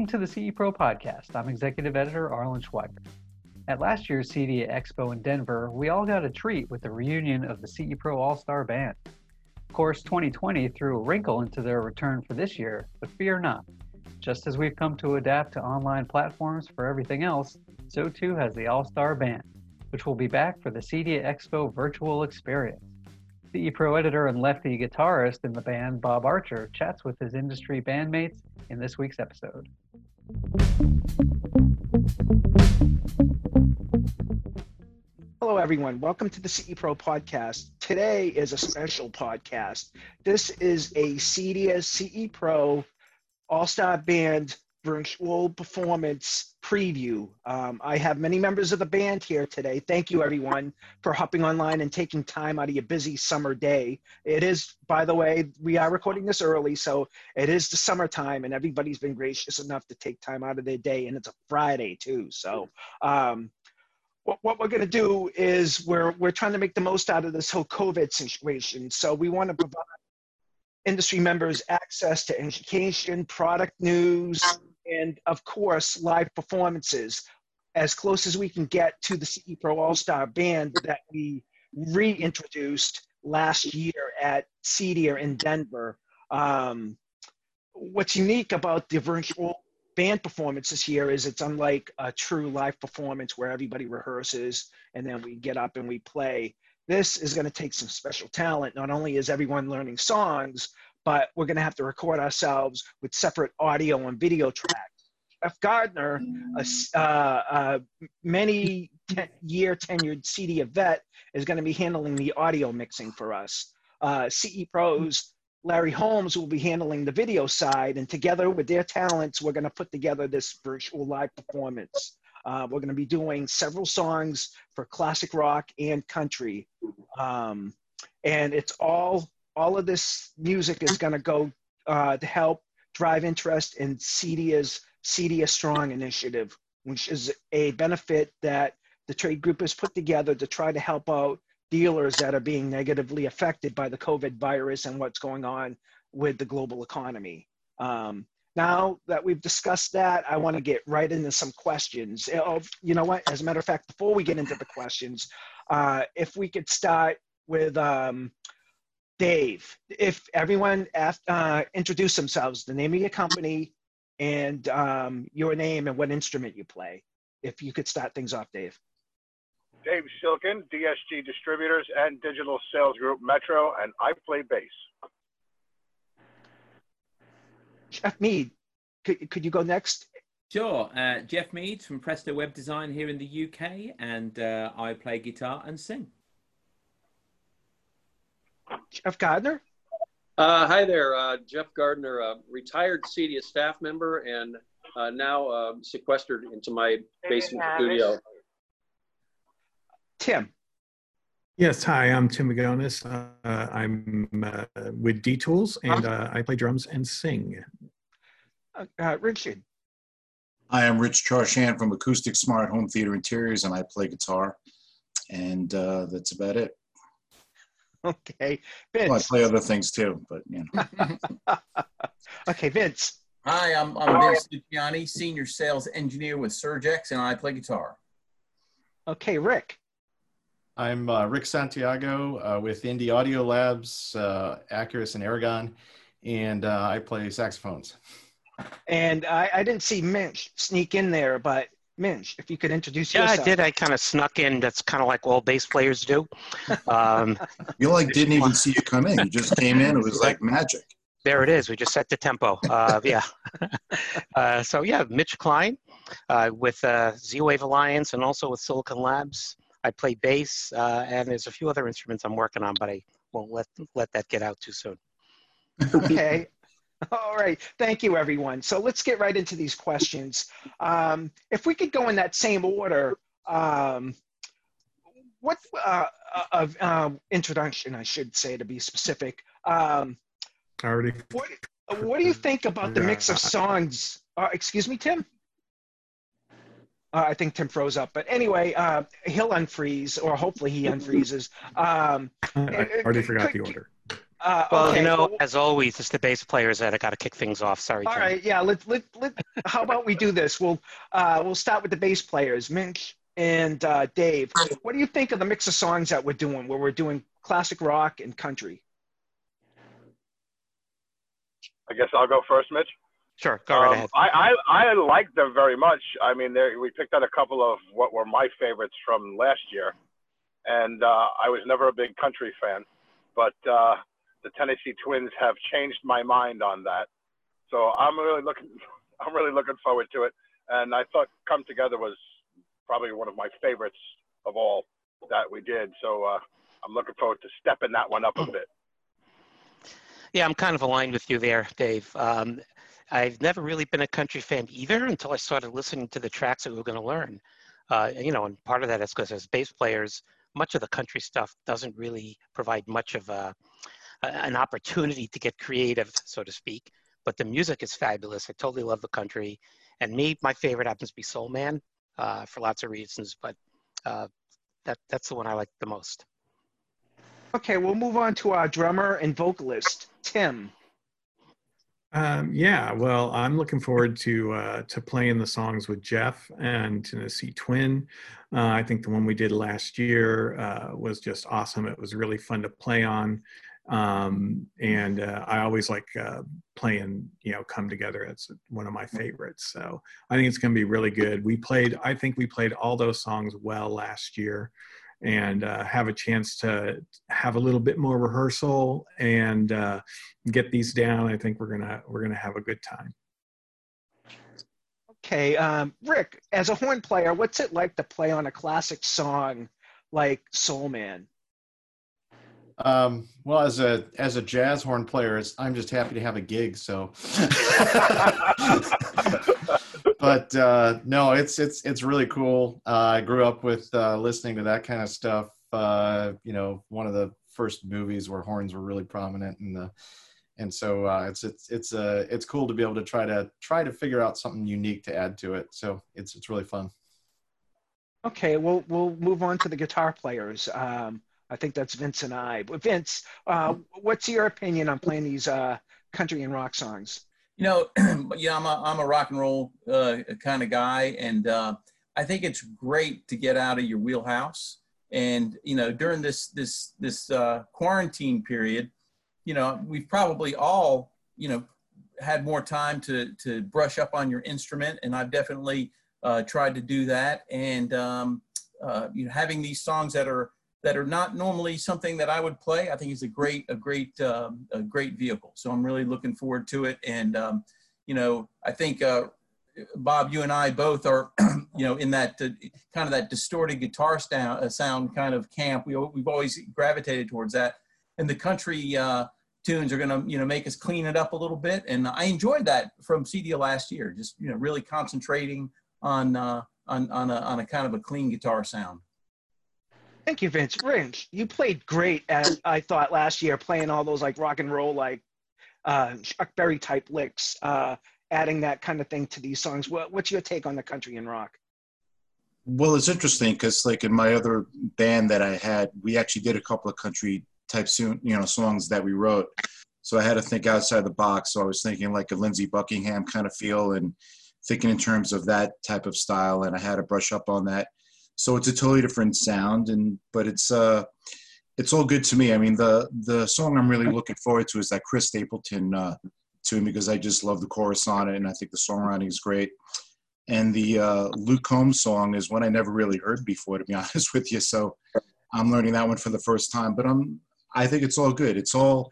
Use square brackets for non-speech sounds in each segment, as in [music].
Welcome to the CE Pro podcast. I'm executive editor Arlen Schweiger. At last year's CEDIA Expo in Denver, we all got a treat with the reunion of the CE Pro All Star Band. Of course, 2020 threw a wrinkle into their return for this year, but fear not. Just as we've come to adapt to online platforms for everything else, so too has the All Star Band, which will be back for the CEDIA Expo virtual experience. CE Pro editor and lefty guitarist in the band, Bob Archer, chats with his industry bandmates in this week's episode. Hello, everyone. Welcome to the CE Pro podcast. Today is a special podcast. This is a CEDIA CE Pro All Star Band virtual performance preview. Um, I have many members of the band here today. Thank you, everyone, for hopping online and taking time out of your busy summer day. It is, by the way, we are recording this early, so it is the summertime, and everybody's been gracious enough to take time out of their day, and it's a Friday too. So, um, what, what we're going to do is we're we're trying to make the most out of this whole COVID situation. So we want to provide industry members access to education, product news, and of course, live performances as close as we can get to the CE Pro All Star Band that we reintroduced last year at CEDIA in Denver. Um, what's unique about the virtual band performances here is it's unlike a true live performance where everybody rehearses and then we get up and we play. This is going to take some special talent. Not only is everyone learning songs, but we're going to have to record ourselves with separate audio and video tracks. Jeff Gardner, a uh, uh, many ten year tenured CEDIA vet, is going to be handling the audio mixing for us. Uh, CE Pros, Larry Holmes will be handling the video side, and together with their talents, we're going to put together this virtual live performance. Uh, we're going to be doing several songs for classic rock and country. Um, and it's all all of this music is going to go uh, to help drive interest in CEDIA's CEDIA Strong initiative, which is a benefit that the trade group has put together to try to help out dealers that are being negatively affected by the COVID virus and what's going on with the global economy. Um, now that we've discussed that, I want to get right into some questions. Oh, you know what? As a matter of fact, before we get into the questions, uh, if we could start with um, Dave, if everyone asked, uh, introduce themselves, the name of your company, and um, your name and what instrument you play. If you could start things off, Dave. Dave Silkin, DSG Distributors and Digital Sales Group Metro, and I play bass. Jeff Mead, could, could you go next? Sure. Uh, Jeff Mead from Presto Web Design here in the UK, and uh, I play guitar and sing. Jeff Gardner? Uh, hi there, uh, Jeff Gardner, uh, retired CEDIA staff member and uh, now uh, sequestered into my basement studio. Tim. Yes, hi, I'm Tim Magonis. Uh, I'm with D Tools and I play drums and sing. Richard. Hi, I'm Rich Charshan from Acoustic Smart Home Theater Interiors and I play guitar. And that's about it. [laughs] Okay, Vince. Well, I play other things too, but you know. [laughs] okay, Vince. Hi, I'm, I'm Vince Luciani, Senior Sales Engineer with Surgex, and I play guitar. Okay, Rick. I'm uh, Rick Santiago uh, with Indy Audio Labs, uh, Acurus and Aragon, and uh, I play saxophones. And I, I didn't see Mitch sneak in there, but Mitch, if you could introduce yeah, yourself. Yeah, I did. I kind of snuck in. That's kind of like all bass players do. Um, [laughs] you like didn't even see you come in. You just came in. It was like magic. There it is. We just set the tempo. Uh, yeah. [laughs] uh, so yeah, Mitch Klein uh, with uh, Z-Wave Alliance and also with Silicon Labs. I play bass, uh, and there's a few other instruments I'm working on, but I won't let let that get out too soon. okay. [laughs] All right. Thank you, everyone. So let's get right into these questions. Um, if we could go in that same order, um, what uh, of uh, introduction, I should say, to be specific. Um, Already. What, what do you think about the mix of songs? Uh, excuse me, Tim. Uh, I think Tim froze up, but anyway, uh, he'll unfreeze, or hopefully he unfreezes. Um, [laughs] I already forgot the order. Uh, Well, okay, you know, well, as always, it's the bass players that I got to kick things off. Sorry, all Tim. right, yeah. Let let let. How about we do this? We'll uh, we'll start with the bass players, Mitch and uh, Dave. What do you think of the mix of songs that we're doing, where we're doing classic rock and country? I guess I'll go first, Mitch. Sure, go right Um, ahead. I, I, I like them very much. I mean, there- we picked out a couple of what were my favorites from last year, and uh, I was never a big country fan, but uh, the Tennessee Twins have changed my mind on that. So I'm really looking, [laughs] I'm really looking forward to it. And I thought "Come Together" was probably one of my favorites of all that we did. So uh, I'm looking forward to stepping that one up a bit. Yeah, I'm kind of aligned with you there, Dave. Um, I've never really been a country fan either until I started listening to the tracks that we were going to learn. Uh, you know, and part of that is because as bass players, much of the country stuff doesn't really provide much of a, a- an opportunity to get creative, so to speak. But the music is fabulous. I totally love the country. And me, my favorite happens to be Soul Man uh, for lots of reasons, but uh, that, that's the one I like the most. Okay, we'll move on to our drummer and vocalist, Tim. Um, yeah, well, I'm looking forward to uh, to playing the songs with Jeff and Tennessee Twin. Uh, I think the one we did last year uh, was just awesome. It was really fun to play on, um, and uh, I always like uh, playing. You know, come together. It's one of my favorites. So I think it's going to be really good. We played. I think we played all those songs well last year. And uh, have a chance to have a little bit more rehearsal and uh, get these down, I think we're gonna we're gonna have a good time. Okay, um, Rick, as a horn player, what's it like to play on a classic song like Soul Man? Um, well, as a as a jazz horn player, I'm just happy to have a gig. So, [laughs] but uh, no, it's it's it's really cool. Uh, I grew up with uh, listening to that kind of stuff. Uh, you know, one of the first movies where horns were really prominent, and the and so uh, it's it's it's uh, it's cool to be able to try to try to figure out something unique to add to it. So it's it's really fun. Okay, we'll we'll move on to the guitar players. Um, I think that's Vince and I. But Vince, uh, what's your opinion on playing these uh, country and rock songs? You know, [clears throat] yeah, I'm a, I'm a rock and roll uh, kind of guy, and uh, I think it's great to get out of your wheelhouse. And you know, during this this this uh, quarantine period, you know, we've probably all you know had more time to to brush up on your instrument, and I've definitely uh, tried to do that. And um, you know, having these songs that are that are not normally something that I would play, I think is a great a great um, a great vehicle. So I'm really looking forward to it. And um, you know, I think uh, Bob, you and I both are [clears throat] you know in that uh, kind of that distorted guitar sound, uh, sound kind of camp. We we've always gravitated towards that. And the country uh, tunes are going to you know make us clean it up a little bit. And I enjoyed that from CEDIA last year. Just you know really concentrating on uh, on on a, on a kind of a clean guitar sound. Thank you, Vince. Rink, you played great. As I thought last year, playing all those like rock and roll, like uh, Chuck Berry type licks, uh, adding that kind of thing to these songs. What, what's your take on the country and rock? Well, it's interesting because, like in my other band that I had, we actually did a couple of country type, soon, you know, songs that we wrote. So I had to think outside the box. So I was thinking like a Lindsey Buckingham kind of feel, and thinking in terms of that type of style. And I had to brush up on that. So it's a totally different sound, and but it's uh, it's all good to me. I mean, the the song I'm really looking forward to is that Chris Stapleton uh, tune because I just love the chorus on it, and I think the songwriting is great. And the uh, Luke Combs song is one I never really heard before, to be [laughs] honest with you. So I'm learning that one for the first time. But I'm, I think it's all good. It's all,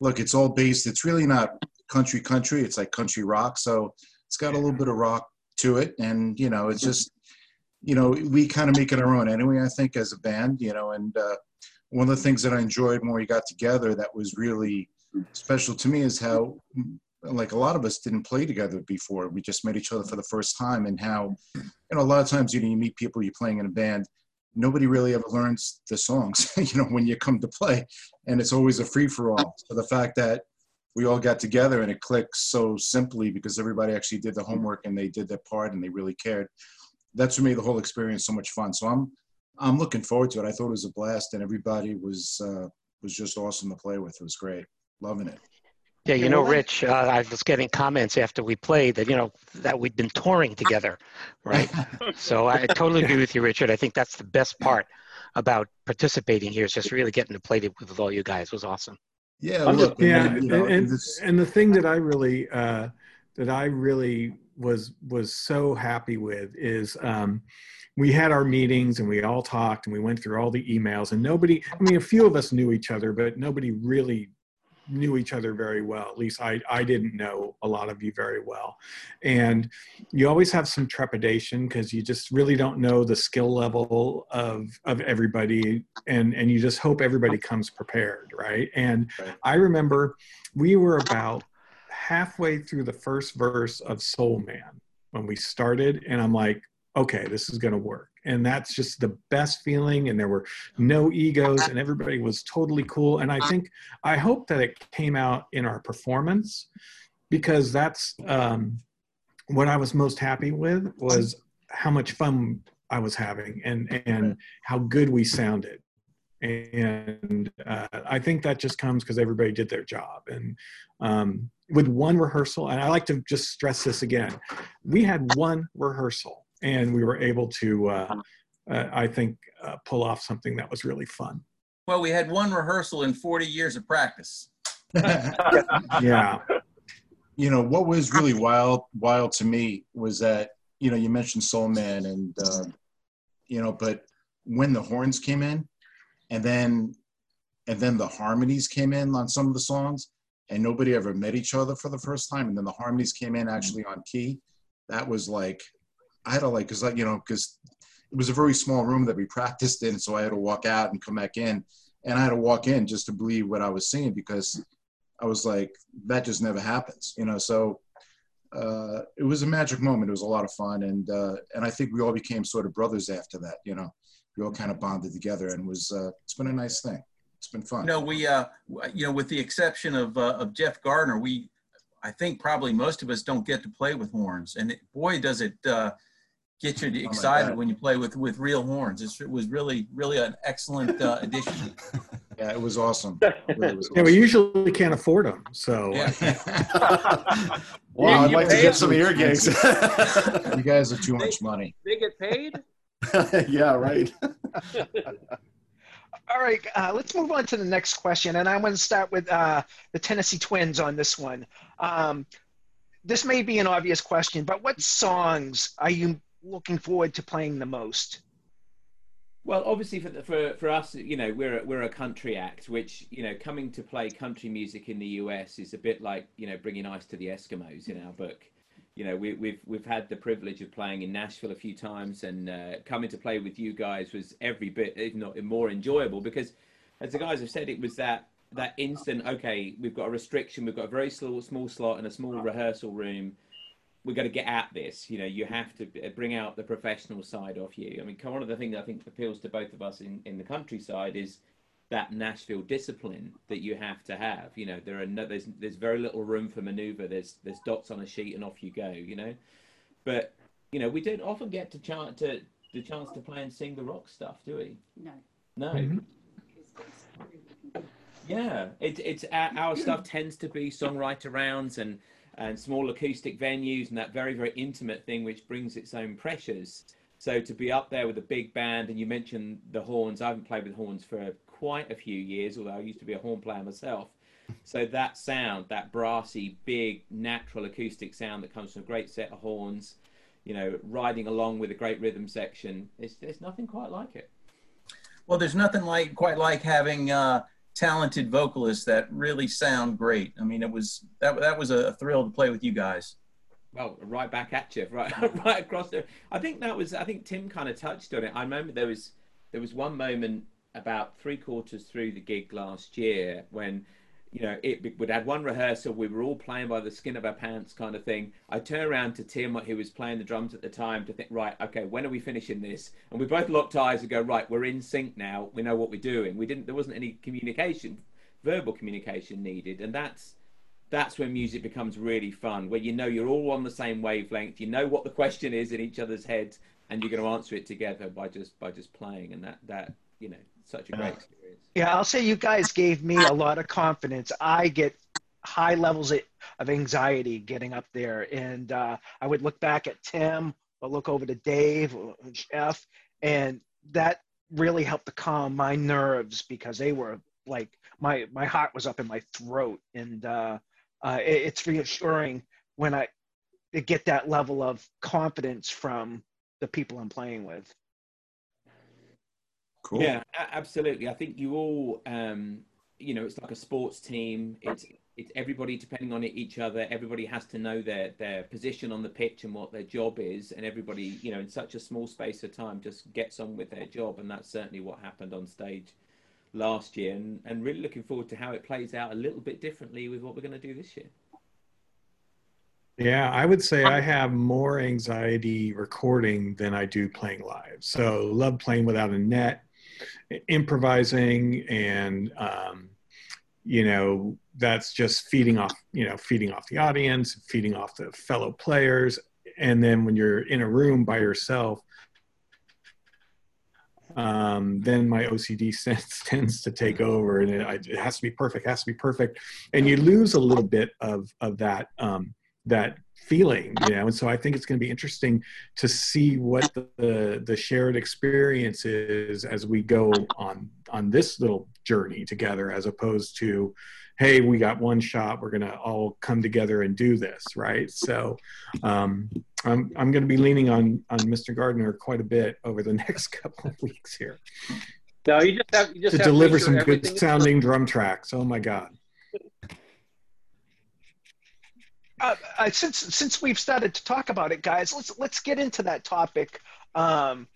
look, it's all based. It's really not country country. It's like country rock. So it's got a little bit of rock to it, and you know, it's just, you know, we kind of make it our own anyway. I think as a band, you know, and uh, one of the things that I enjoyed when we got together that was really special to me is how like a lot of us didn't play together before. We just met each other for the first time, and how, you know, a lot of times you know you meet people you're playing in a band, nobody really ever learns the songs, [laughs] you know, when you come to play, and it's always a free for all. So the fact that we all got together and it clicked so simply because everybody actually did the homework and they did their part and they really cared. That's what made the whole experience so much fun. So I'm I'm looking forward to it. I thought it was a blast, and everybody was uh, was just awesome to play with. It was great, loving it. Yeah, you know, Rich, uh, I was getting comments after we played that, you know, that we'd been touring together, right? [laughs] so I totally agree with you, Richard. I think that's the best part about participating here is just really getting to play with, with all you guys. It was awesome. Yeah, look, yeah, and, you know, and, and, the thing that I really uh, that I really was was so happy with is um, we had our meetings and we all talked and we went through all the emails and nobody I mean a few of us knew each other but nobody really knew each other very well. At least I, I didn't know a lot of you very well. And you always have some trepidation because you just really don't know the skill level of, of everybody. And, and you just hope everybody comes prepared, right? And I remember we were about halfway through the first verse of Soul Man when we started. And I'm like, okay, this is going to work and that's just the best feeling and there were no egos and everybody was totally cool and i think i hope that it came out in our performance because that's um, what i was most happy with was how much fun i was having and and how good we sounded and uh, i think that just comes because everybody did their job and um, with one rehearsal and i like to just stress this again we had one rehearsal and we were able to, uh, uh, I think, uh, pull off something that was really fun. Well, we had one rehearsal in 40 years of practice. [laughs] yeah. You know what was really wild, wild to me was that you know you mentioned Soul Man and uh, you know, but when the horns came in, and then and then the harmonies came in on some of the songs, and nobody ever met each other for the first time, and then the harmonies came in actually on key. That was like I had to like, cause like, you know, cause it was a very small room that we practiced in. So I had to walk out and come back in and I had to walk in just to believe what I was seeing because I was like, that just never happens, you know? So uh, it was a magic moment. It was a lot of fun. And, uh, and I think we all became sort of brothers after that, you know, we all kind of bonded together and was, uh, it's been a nice thing. It's been fun. You know, we, uh, you know, with the exception of, uh, of Jeff Gardner, we, I think probably most of us don't get to play with horns and it, boy, does it, uh, get you Oh excited when you play with with real horns. It's, it was really really an excellent uh, addition. [laughs] Yeah, it was awesome. It really was Yeah, we usually can't afford them, so. Yeah. Wow, [laughs] I'd you like to get some of your gigs. [laughs] You guys are too much money. They get paid? [laughs] yeah, right. [laughs] All right, uh, let's move on to the next question, and I'm going to start with uh, the Tennessee Twins on this one. Um, this may be an obvious question, but what songs are you looking forward to playing the most? Well, obviously for, the, for for us, you know, we're a, we're a country act, which you know, coming to play country music in the US is a bit like you know bringing ice to the Eskimos in our book. You know, we, we've we've had the privilege of playing in Nashville a few times, and uh, coming to play with you guys was every bit, if not more enjoyable, because as the guys have said, it was that that instant. Okay, we've got a restriction, we've got a very small small slot and a small rehearsal room we've got to get at this. You know, you have to bring out the professional side of you. I mean, one of the things I think appeals to both of us in, in the countryside is that Nashville discipline that you have to have. You know, there are no, there's there's very little room for maneuver. There's there's dots on a sheet and off you go. You know, but you know we don't often get to chance to the chance to play and sing the rock stuff, do we? No. No. Mhm. Yeah, it, it's our, our stuff tends to be songwriter rounds and and small acoustic venues and that very very intimate thing which brings its own pressures. So to be up there with a big band and you mentioned the horns, I haven't played with horns for quite a few years, although I used to be a horn player myself. So that sound, that brassy, big, natural acoustic sound that comes from a great set of horns, you know, riding along with a great rhythm section, it's, there's nothing quite like it. Well, there's nothing like quite like having uh, talented vocalists that really sound great. I mean, it was that that was a thrill to play with you guys. Well, right back at you, [laughs] right, right across there. I think that was. I think Tim kind of touched on it. I remember there was there was one moment about three quarters through the gig last year when you know it we'd had one rehearsal. We were all playing by the skin of our pants, kind of thing. I turned around to Tim, who was playing the drums at the time, to think, right, okay, when are we finishing this? And we both locked eyes and go, right, we're in sync now. We know what we're doing. We didn't. There wasn't any communication, verbal communication needed, and that's that's when music becomes really fun, where you know you're all on the same wavelength, you know what the question is in each other's heads, and you're going to answer it together by just by just playing, and that that you know such a great experience. Yeah, I'll say you guys gave me a lot of confidence. I get high levels of anxiety getting up there, and uh, I would look back at Tim or look over to Dave or Jeff, and that really helped to calm my nerves because they were like my my heart was up in my throat, and uh, uh, it, it's reassuring when I get that level of confidence from the people I'm playing with. Cool. Yeah, absolutely. I think you all, um, you know, it's like a sports team. It's it's everybody depending on each other. Everybody has to know their their position on the pitch and what their job is, and everybody, you know, in such a small space of time, just gets on with their job, and that's certainly what happened on stage last year. And and really looking forward to how it plays out a little bit differently with what we're going to do this year. Yeah, I would say I have more anxiety recording than I do playing live. So love playing without a net, improvising, and um, you know that's just feeding off you know feeding off the audience, feeding off the fellow players, and then when you're in a room by yourself, um, then my OCD sense [laughs] tends to take over, and it, it, has to be perfect, has to be perfect, and you lose a little bit of of that. Um, that feeling you know and so i think it's going to be interesting to see what the, the, shared experience is as we go on on this little journey together as opposed to hey we got one shot we're going to all come together and do this right? So um, i'm i'm going to be leaning on on mr gardner quite a bit over the [laughs] next couple of weeks here. No you just have you just to deliver some good sounding drum tracks. Oh my god uh, uh, since since we've started to talk about it, guys, let's let's get into that topic. Um,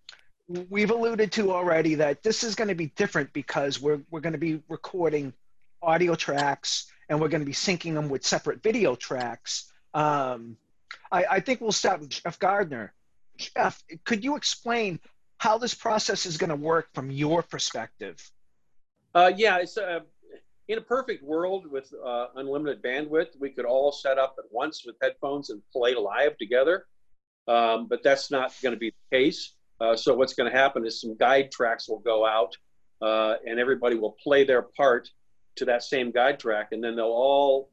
we've alluded to already that this is going to be different because we're we're going to be recording audio tracks and we're going to be syncing them with separate video tracks. Um, I, I think we'll start with Jeff Gardner. Jeff, could you explain how this process is going to work from your perspective? Uh, yeah, it's uh, in a perfect world with uh, unlimited bandwidth, we could all set up at once with headphones and play live together. Um, but that's not going to be the case. Uh, so what's going to happen is some guide tracks will go out, uh, and everybody will play their part to that same guide track, and then they'll all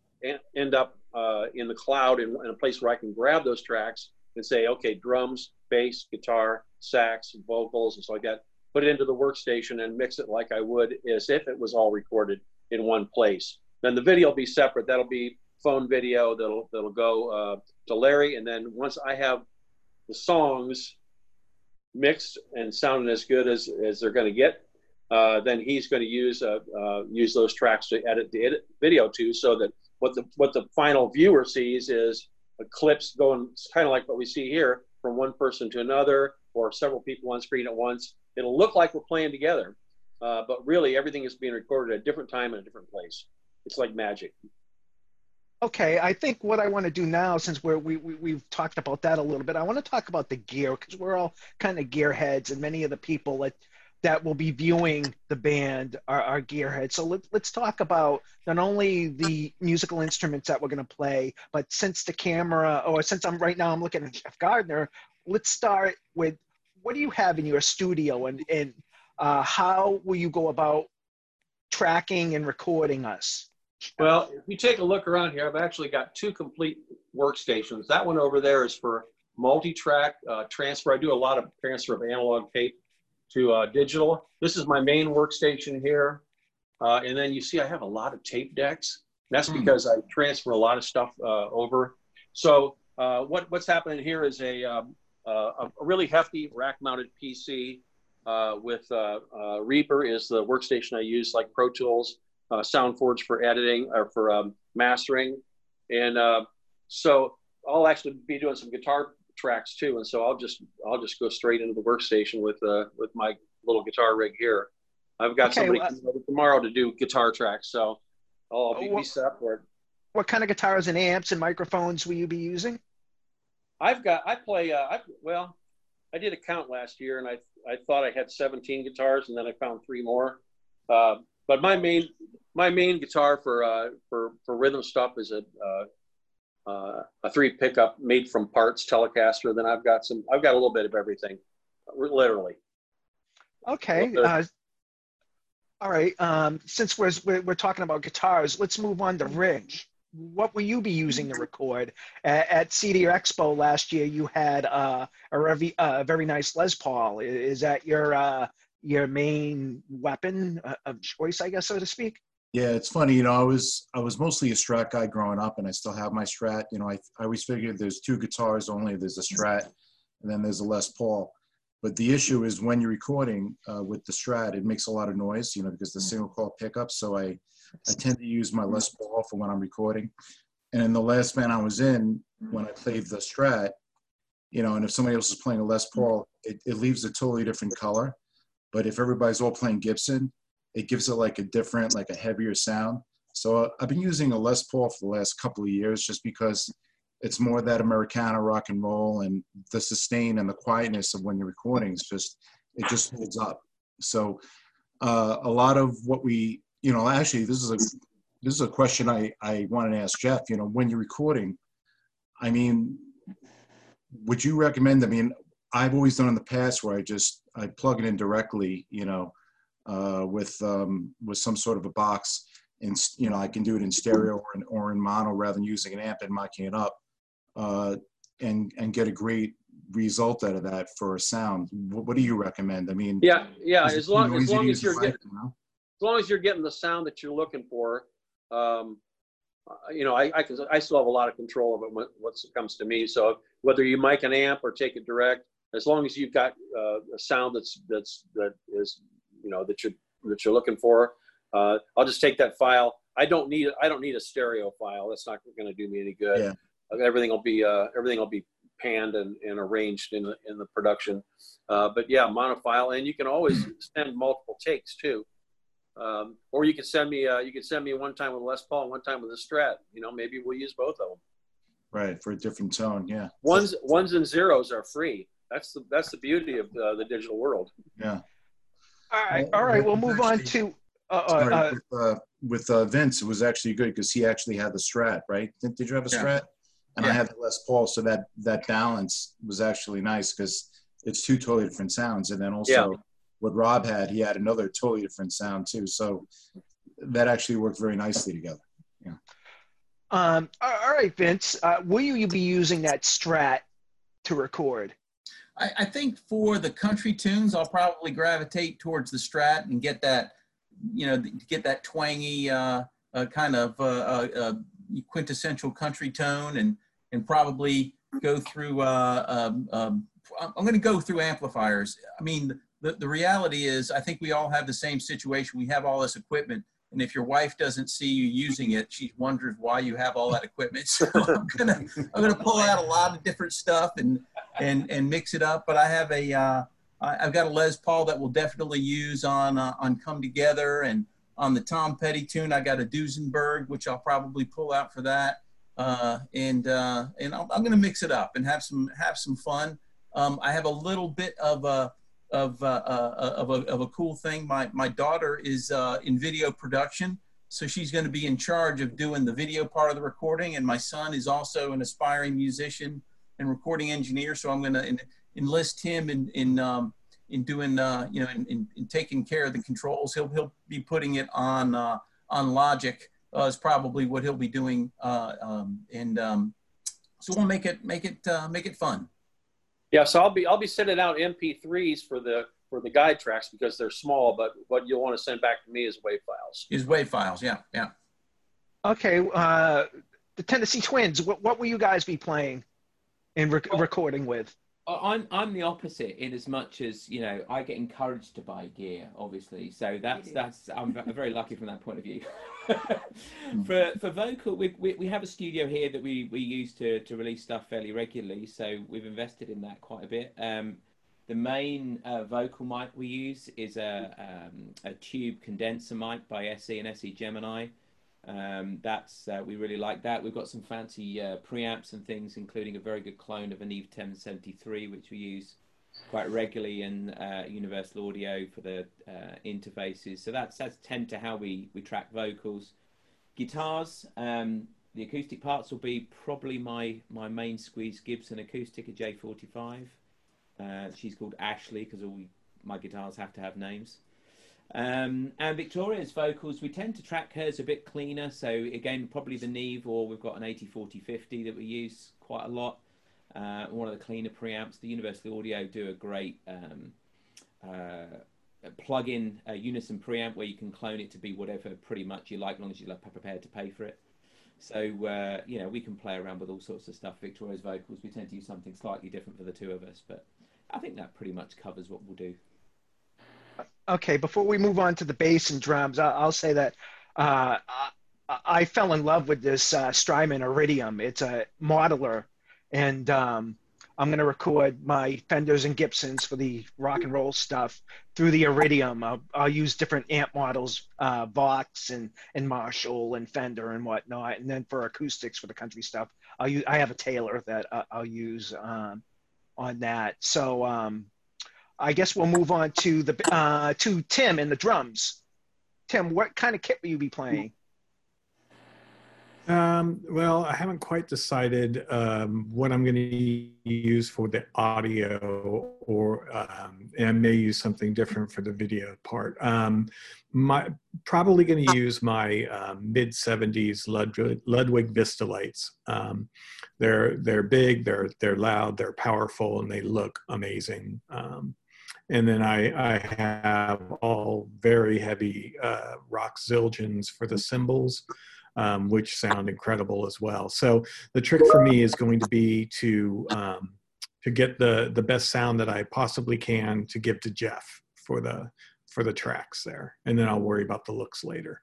end up uh, in the cloud in, in, a place where I can grab those tracks and say, okay, drums, bass, guitar, sax, vocals, and so like that. Put it into the workstation and mix it like I would as if it was all recorded in one place. Then the video will be separate. That'll be phone video that'll that'll go uh, to Larry, and then once I have the songs mixed and sounding as good as, as they're going to get, uh, then he's going to use uh, uh, use those tracks to edit the edit video to, so that what the what the final viewer sees is a clips going kind of like what we see here from one person to another or several people on screen at once. It'll look like we're playing together, uh, but really, everything is being recorded at a different time in a different place. It's like magic. Okay, I think what I want to do now, since we're, we, we, we've talked about that a little bit, I want to talk about the gear because we're all kind of gearheads, and many of the people that, that will be viewing the band are, are gearheads. So let, let's talk about not only the musical instruments that we're going to play, but since the camera, or since I'm right now, I'm looking at Jeff Gardner, let's start with what do you have in your studio and, and uh, how will you go about tracking and recording us? Well, if you take a look around here, I've actually got two complete workstations. That one over there is for multi-track uh, transfer. I do a lot of transfer of analog tape to uh, digital. This is my main workstation here. Uh, and then you see I have a lot of tape decks. That's mm. because I transfer a lot of stuff uh, over. So uh, what, what's happening here is a, um, uh, a really hefty rack-mounted PC uh, with uh, uh, Reaper is the workstation I use, like Pro Tools, uh, SoundForge for editing or for um, mastering, and uh, so I'll actually be doing some guitar tracks too. And so I'll just I'll just go straight into the workstation with uh, with my little guitar rig here. I've got okay, somebody well, tomorrow to do guitar tracks, so I'll be, be set up for it. What kind of guitars and amps and microphones will you be using? I've got I play uh, I well I did a count last year and I I thought I had 17 guitars, and then I found three more. Uh, but my main my main guitar for uh, for for rhythm stuff is a uh, uh, a three pickup made from parts Telecaster. Then I've got some I've got a little bit of everything, literally. Okay. Uh, All right. Um, since we're, we're we're talking about guitars, let's move on to Rich. What will you be using to record at, at CEDIA Expo last year? You had uh, a very uh, very nice Les Paul. Is that your uh, your main weapon uh, of choice, I guess, so to speak? Yeah, it's funny. You know, I was I was mostly a Strat guy growing up, and I still have my Strat. You know, I I always figured there's two guitars only. There's a Strat, and then there's a Les Paul. But the issue is when you're recording uh, with the Strat, it makes a lot of noise. You know, because the single coil pickup. So I I tend to use my Les Paul for when I'm recording. And in the last band I was in, when I played the Strat, you know, and if somebody else is playing a Les Paul, it, it leaves a totally different color. But if everybody's all playing Gibson, it gives it like a different, like a heavier sound. So uh, I've been using a Les Paul for the last couple of years just because it's more that Americana rock and roll and the sustain and the quietness of when you're recording is just, it just holds up. So uh, a lot of what we, you know, actually this is a, this is a question I, I wanted to ask Jeff, you know, when you're recording, I mean, would you recommend, I mean, I've always done in the past where I just, I plug it in directly, you know, uh, with um, with some sort of a box, and you know I can do it in stereo or in, or in mono rather than using an amp and miking it up, uh, and and get a great result out of that for a sound. What, what do you recommend? I mean, Yeah, yeah. As long as long as you're getting you know? As long as you're getting the sound that you're looking for, um, you know, I, I can, I still have a lot of control of it when, it comes to me. So whether you mic an amp or take it direct, as long as you've got uh, a sound that's, that's, that is, you know, that you're, that you're looking for, uh, I'll just take that file. I don't need, I don't need a stereo file. That's not going to do me any good. Yeah. Everything will be, uh, everything will be panned and, and arranged in the, in the production. Uh, but yeah, monofile, and you can always send multiple takes too. Um, or you can send me, uh, you can send me one time with Les Paul, one time with a Strat. You know, maybe we'll use both of them. Right for a different tone. Yeah. Ones, ones and zeros are free. That's the that's the beauty of uh, the digital world. Yeah. All right, all right. We'll move on to. Uh, Sorry, uh, with, uh, with uh, Vince, it was actually good because he actually had the Strat, right? Did, did you have a Yeah. Strat? And I Yeah. had the Les Paul, so that that balance was actually nice because it's two totally different sounds. And then also Yeah. What Rob had, he had another totally different sound too. So that actually worked very nicely together. um, all right, Vince. Uh, will you be using that Strat to record? I, I think for the country tunes, I'll probably gravitate towards the Strat and get that, you know, get that twangy uh, uh, kind of uh, uh, uh, quintessential country tone, and and probably go through. Uh, um, um, I'm going to go through amplifiers. I mean, the the reality is, I think we all have the same situation. We have all this equipment. And if your wife doesn't see you using it, she wonders why you have all that equipment. [laughs] So I'm gonna I'm gonna pull out a lot of different stuff and and and mix it up. But I have a uh, I- I've got a Les Paul that we'll definitely use on uh, on Come Together and on the Tom Petty tune. I got a Duesenberg, which I'll probably pull out for that. Uh, and uh, and I'm going to mix it up and have some have some fun. Um, I have a little bit of a of uh, uh, of a of a cool thing. My my daughter is uh, in video production, so she's going to be in charge of doing the video part of the recording. And my son is also an aspiring musician and recording engineer, so I'm going to en- enlist him in in um, in doing uh, you know in, in, in taking care of the controls. He'll he'll be putting it on uh, on Logic uh, is probably what he'll be doing, uh, um, and um, so we'll make it make it uh, make it fun. Yeah, so I'll be I'll be sending out MP3s for the for the guide tracks because they're small, but what you'll want to send back to me is WAV files. Is WAV files, yeah, yeah. Okay. Uh, the Tennessee Twins. What what will you guys be playing and rec- recording with? I'm I'm the opposite in as much as you know I get encouraged to buy gear, obviously. So that's that's I'm very lucky from that point of view. for for vocal, we, we we have a studio here that we we use to to release stuff fairly regularly. So we've invested in that quite a bit. Um, the main uh, vocal mic we use is a um, a tube condenser mic by SE and SE Gemini. Um, that's uh, we really like that. We've got some fancy uh, preamps and things, including a very good clone of an Neve 1073, which we use quite regularly in uh, Universal Audio for the uh, interfaces. So that's that's tend to how we we track vocals. Guitars, um, the acoustic parts will be probably my my main squeeze Gibson acoustic, a J45. Uh, she's called Ashley because all my guitars have to have names. Um, and Victoria's vocals, we tend to track hers a bit cleaner. So again, probably the Neve, or we've got an 80 40 50 that we use quite a lot. Uh, one of the cleaner preamps. The Universal Audio do a great um, uh, plug-in uh, Unison preamp where you can clone it to be whatever pretty much you like, as long as you're prepared to pay for it. So uh, you know we can play around with all sorts of stuff. Victoria's vocals, we tend to use something slightly different for the two of us, but I think that pretty much covers what we'll do. Okay, before we move on to the bass and drums, I'll, I'll say that uh, I, I, fell in love with this uh, Strymon Iridium. It's a modeler, and um, I'm going to record my Fenders and Gibsons for the rock and roll stuff through the Iridium. I'll, I'll use different amp models, uh, Vox and, and Marshall and Fender and whatnot. And then for acoustics for the country stuff, I'll use, I have a Taylor that uh, I'll use um, on that. So um, I guess we'll move on to the uh, to Tim and the drums. Tim, what kind of kit will you be playing? Um, well, I haven't quite decided um, what I'm going to use for the audio, or um, and I may use something different for the video part. Um, my probably going to use my um, mid '70s Ludwig, Ludwig Vistalites. Um, they're they're big, they're they're loud, they're powerful, and they look amazing. And then I, I have all very heavy uh, rock Zildjians for the cymbals um, which sound incredible as well. So the trick for me is going to be to um, to get the the best sound that I possibly can to give to Jeff for the for the tracks there, and then I'll worry about the looks later.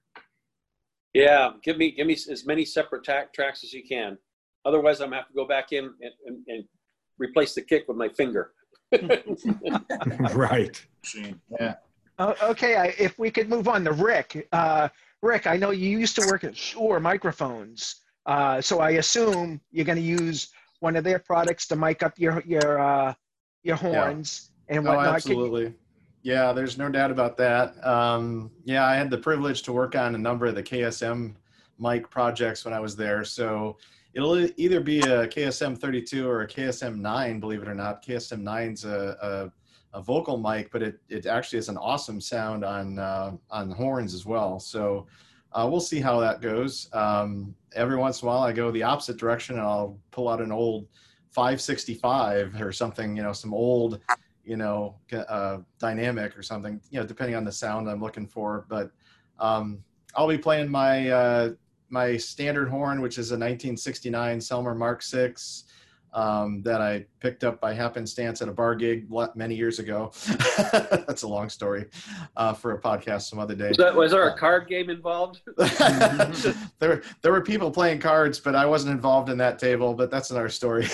Yeah, give me give me as many separate ta- tracks as you can. Otherwise, I'm gonna have to go back in and, and, and replace the kick with my finger. [laughs] right. Yeah. Uh, okay, I, if we could move on to Rick. Uh, Rick, I know you used to work at Shure microphones, uh, so I assume you're going to use one of their products to mic up your your uh, your horns yeah. and whatnot. Oh, absolutely. You... Yeah, there's no doubt about that. Um, yeah, I had the privilege to work on a number of the KSM mic projects when I was there. So it'll either be a KSM 32 or a KSM 9, believe it or not. KSM 9's a, a, a vocal mic, but it, it actually has an awesome sound on, uh, on horns as well. So uh, we'll see how that goes. Um, every once in a while, I go the opposite direction and I'll pull out an old 565 or something, you know, some old, you know, uh, dynamic or something, you know, depending on the sound I'm looking for. But um, I'll be playing my uh, my standard horn, which is a 1969 Selmer Mark VI um, that I picked up by happenstance at a bar gig many years ago. [laughs] That's a long story uh, for a podcast some other day. Was, that, was there a uh, card game involved? [laughs] there, there were people playing cards, but I wasn't involved in that table. But that's another story.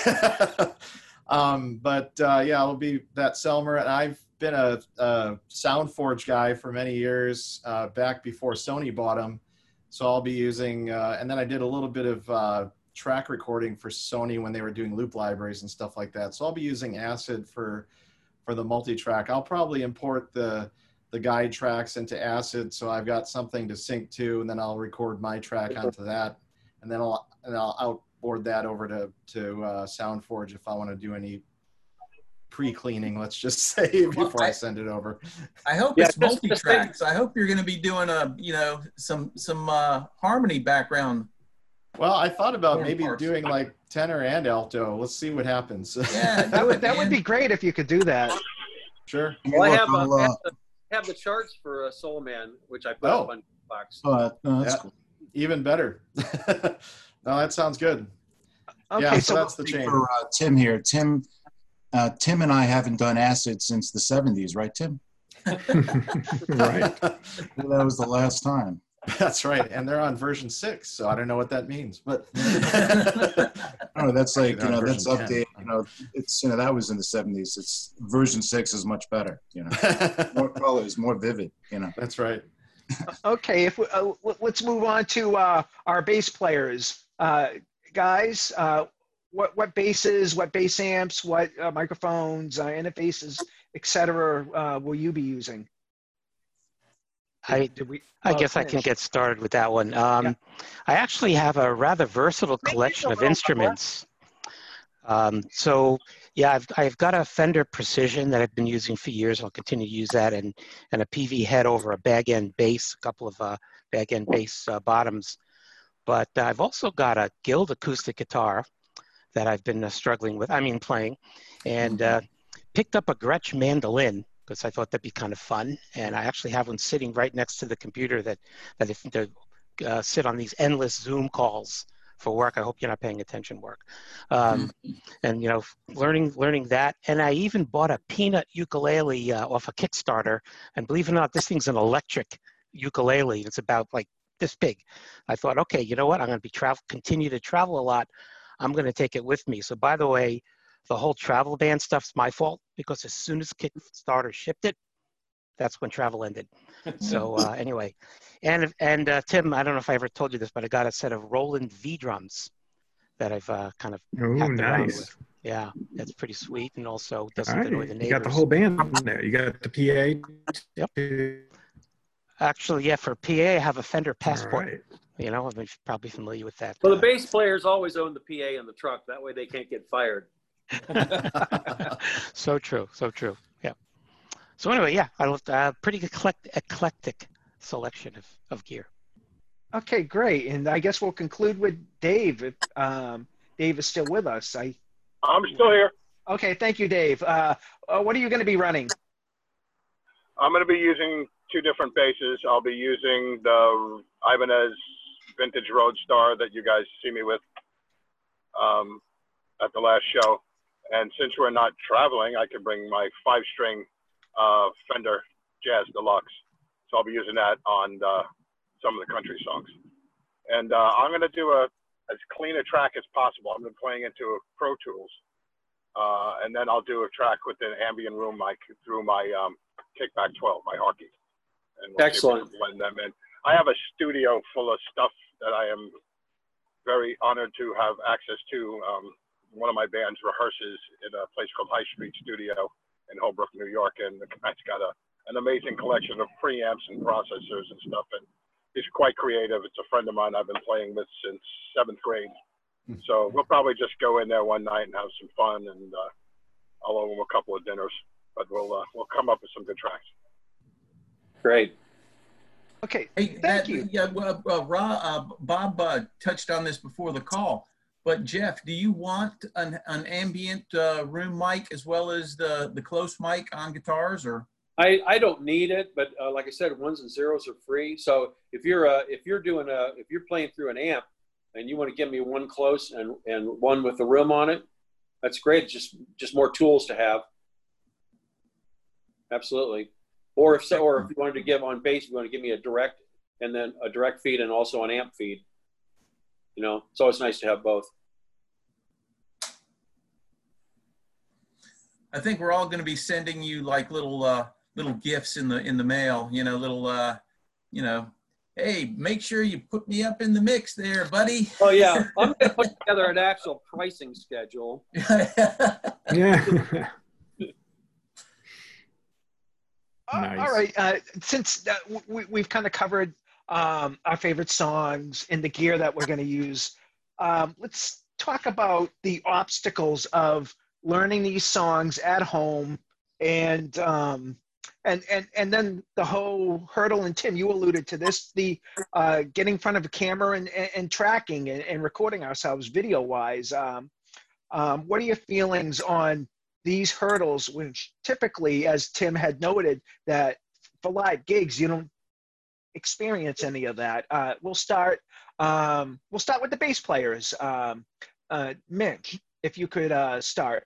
[laughs] um, but uh, yeah, it'll be that Selmer, and I've been a, a SoundForge guy for many years, uh, back before Sony bought them. So I'll be using, uh, and then I did a little bit of uh, track recording for Sony when they were doing loop libraries and stuff like that. So I'll be using Acid for for the multi-track. I'll probably import the the guide tracks into Acid, so I've got something to sync to, and then I'll record my track onto that, and then I'll and I'll outboard that over to to uh, SoundForge if I want to do any pre-cleaning. Let's just [laughs] say before well, I, I, send it over. I hope yeah, it's multi-tracks. I hope you're going to be doing a you know some some uh, harmony background well, I thought about maybe parts. doing like tenor and alto. Let's see what happens. [laughs] Yeah, that would that would be great if you could do that. Sure. Well, I have, uh, I have, the, have the charts for uh, Soul Man, which I put oh. up on box. Oh, no, that's yeah. cool. Even better. [laughs] no, that sounds good. Okay, yeah, so, so that's the change. For uh, Tim here, Tim, uh, Tim and I haven't done acid since the '70s, right, Tim? [laughs] right. that was the last time. That's right, and they're on version six, so I don't know what that means, but [laughs] [laughs] oh, that's like you know that's update. You know, it's you know that was in the seventies. It's version six is much better. You know, more colors, more vivid. You know, that's right. okay, if we, uh, let's move on to uh, our bass players, uh, guys. Uh, what what basses, what bass amps, what uh, microphones, uh, interfaces, etc. will you be using? I, we, I guess finish? I can get started with that one. Um, yeah. I actually have a rather versatile collection of instruments. Um, so Yeah, I've, I've got a Fender Precision that I've been using for years. I'll continue to use that, and and a PV head over a bag end bass, a couple of uh, bag end bass uh, bottoms. But I've also got a Guild acoustic guitar that I've been uh, struggling with. I mean, playing, and uh, picked up a Gretsch mandolin because I thought that'd be kind of fun. And I actually have one sitting right next to the computer that that if to uh, sit on these endless Zoom calls for work. I hope you're not paying attention work. Um, and you know, learning learning that. And I even bought a peanut ukulele uh, off a Kickstarter. And believe it or not, this thing's an electric ukulele. It's about like this big. I thought, okay, you know what? I'm going to be travel, continue to travel a lot. I'm going to take it with me. So by the way, the whole travel ban stuff's my fault because as soon as Kickstarter shipped it, that's when travel ended. [laughs] so uh, anyway, and and uh, Tim, I don't know if I ever told you this, but I got a set of Roland V drums that I've uh, kind of oh hacked around nice. with. Yeah, that's pretty sweet, and also doesn't All annoy right. the You got the whole band in there. You got the PA. Yep. Actually, yeah, for PA, I have a Fender Passport. right. You know, I'm probably familiar with that. Well, the uh, bass players always own the PA in the truck. That way they can't get fired. [laughs] [laughs] so true, so true. Yeah. So anyway, yeah, I looked uh, pretty eclectic, eclectic selection of, of gear. Okay, great. And I guess we'll conclude with Dave. If um, Dave is still with us, I I'm still here. okay. Thank you, Dave. Uh, uh, what are you going to be running? I'm going to be using two different basses. I'll be using the Ibanez Vintage Roadstar that you guys see me with um, at the last show. And since we're not traveling, I can bring my five string uh, Fender Jazz Deluxe. So I'll be using that on uh, some of the country songs. And uh, I'm going to do a as clean a track as possible. I've been playing into Pro Tools. Uh, and then I'll do a track with an ambient room mic through my um, Kickback 12, my Hartke. And we'll see if we Excellent. blend them in. I have a studio full of stuff that I am very honored to have access to. Um, one of my bands rehearses in a place called High Street Studio in Holbrook, New York, and the guy's got a, an amazing collection of preamps and processors and stuff. And he's quite creative. It's a friend of mine I've been playing with since seventh grade. So we'll probably just go in there one night and have some fun, and uh, I'll owe him a couple of dinners. But we'll uh, we'll come up with some good tracks. Great. Okay, Hey, thank that, you. Yeah, well, uh, Ra, uh, Bob uh, touched on this before the call, but Jeff, do you want an, an ambient uh, room mic as well as the, the close mic on guitars or? I, I don't need it, but uh, like I said, ones and zeros are free. So if you're uh, if you're doing a if you're playing through an amp and you want to give me one close and, and one with the room on it, that's great. Just just more tools to have. Absolutely. Or if so, or if you wanted to give on bass, you want to give me a direct and then a direct feed and also an amp feed. You know, it's always nice to have both. I think we're all going to be sending you like little uh, little gifts in the in the mail. You know, little uh, you know, hey, make sure you put me up in the mix there, buddy. Oh yeah, [laughs] I'm gonna put together an actual pricing schedule. [laughs] Yeah. [laughs] Uh, Nice. All right. Uh, since uh, we, we've kind of covered um, our favorite songs and the gear that we're going to use, um, let's talk about the obstacles of learning these songs at home and um, and and and then the whole hurdle. And Tim, you alluded to this: the uh, getting in front of a camera and, and, and tracking and, and recording ourselves video wise. Um, um, what are your feelings on these hurdles, which typically, as Tim had noted, that for live gigs you don't experience any of that. Uh, we'll start. Um, we'll start with the bass players. Um, uh, Mitch, if you could uh, start.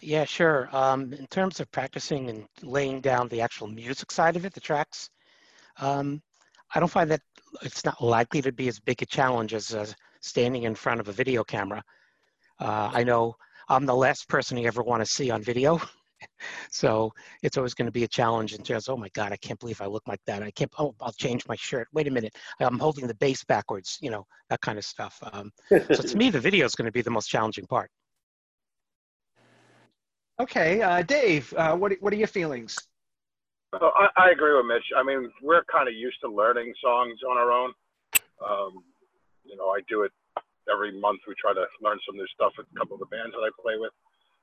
Yeah, sure. Um, in terms of practicing and laying down the actual music side of it, the tracks, um, I don't find that it's not likely to be as big a challenge as uh, standing in front of a video camera. Uh, I know I'm the last person you ever want to see on video. [laughs] so it's always going to be a challenge and just, oh my God, I can't believe I look like that. I can't, oh, I'll change my shirt. Wait a minute. I'm holding the bass backwards, you know, that kind of stuff. Um, so to me, the [laughs] video is going to be the most challenging part. Okay, uh, Dave, uh, what what are your feelings? So I, I agree with Mitch. I mean, we're kind of used to learning songs on our own. Um, you know, I do it every month we try to learn some new stuff with a couple of the bands that I play with.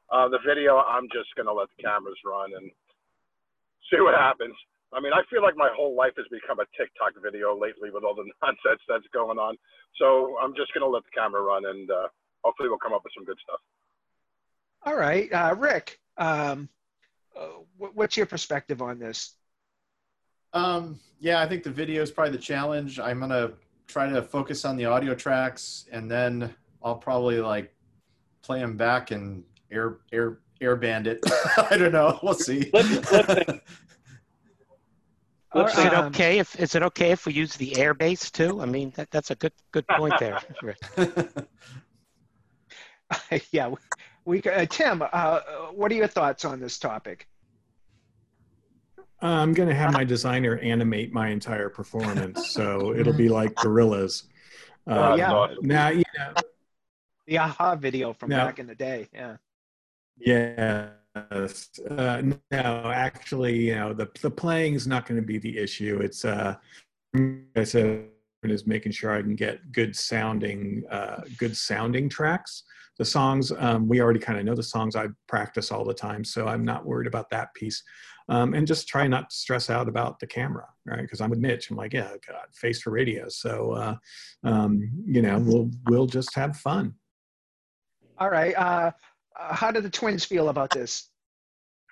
Uh, the video, I'm just gonna let the cameras run and see what happens. I mean, I feel like my whole life has become a TikTok video lately with all the [laughs] nonsense that's going on. So I'm just gonna let the camera run and uh, hopefully we'll come up with some good stuff. All right, uh, Rick. Um, uh, what's your perspective on this? Um, yeah, I think the video is probably the challenge. I'm gonna try to focus on the audio tracks, and then I'll probably like play them back and air air air bandit. [laughs] I don't know. We'll see. [laughs] is it okay if is it okay if we use the air bass too? I mean, that, that's a good good point there. [laughs] yeah, we uh, Tim. Uh, what are your thoughts on this topic? I'm going to have my designer animate my entire performance, so it'll be like Gorillaz. Uh, yeah. Now you know the a-ha video from now, back in the day. Yeah. Yeah. Uh, no, actually, you know, the the playing is not going to be the issue. It's uh, I said is making sure I can get good sounding, uh, good sounding tracks. The songs um, we already kind of know the songs. I practice all the time, so I'm not worried about that piece. Um, and just try not to stress out about the camera, right? Because I'm with Mitch. I'm like, yeah, God, face for radio. So, uh, um, you know, we'll we'll just have fun. All right. Uh, uh, how do the twins feel about this?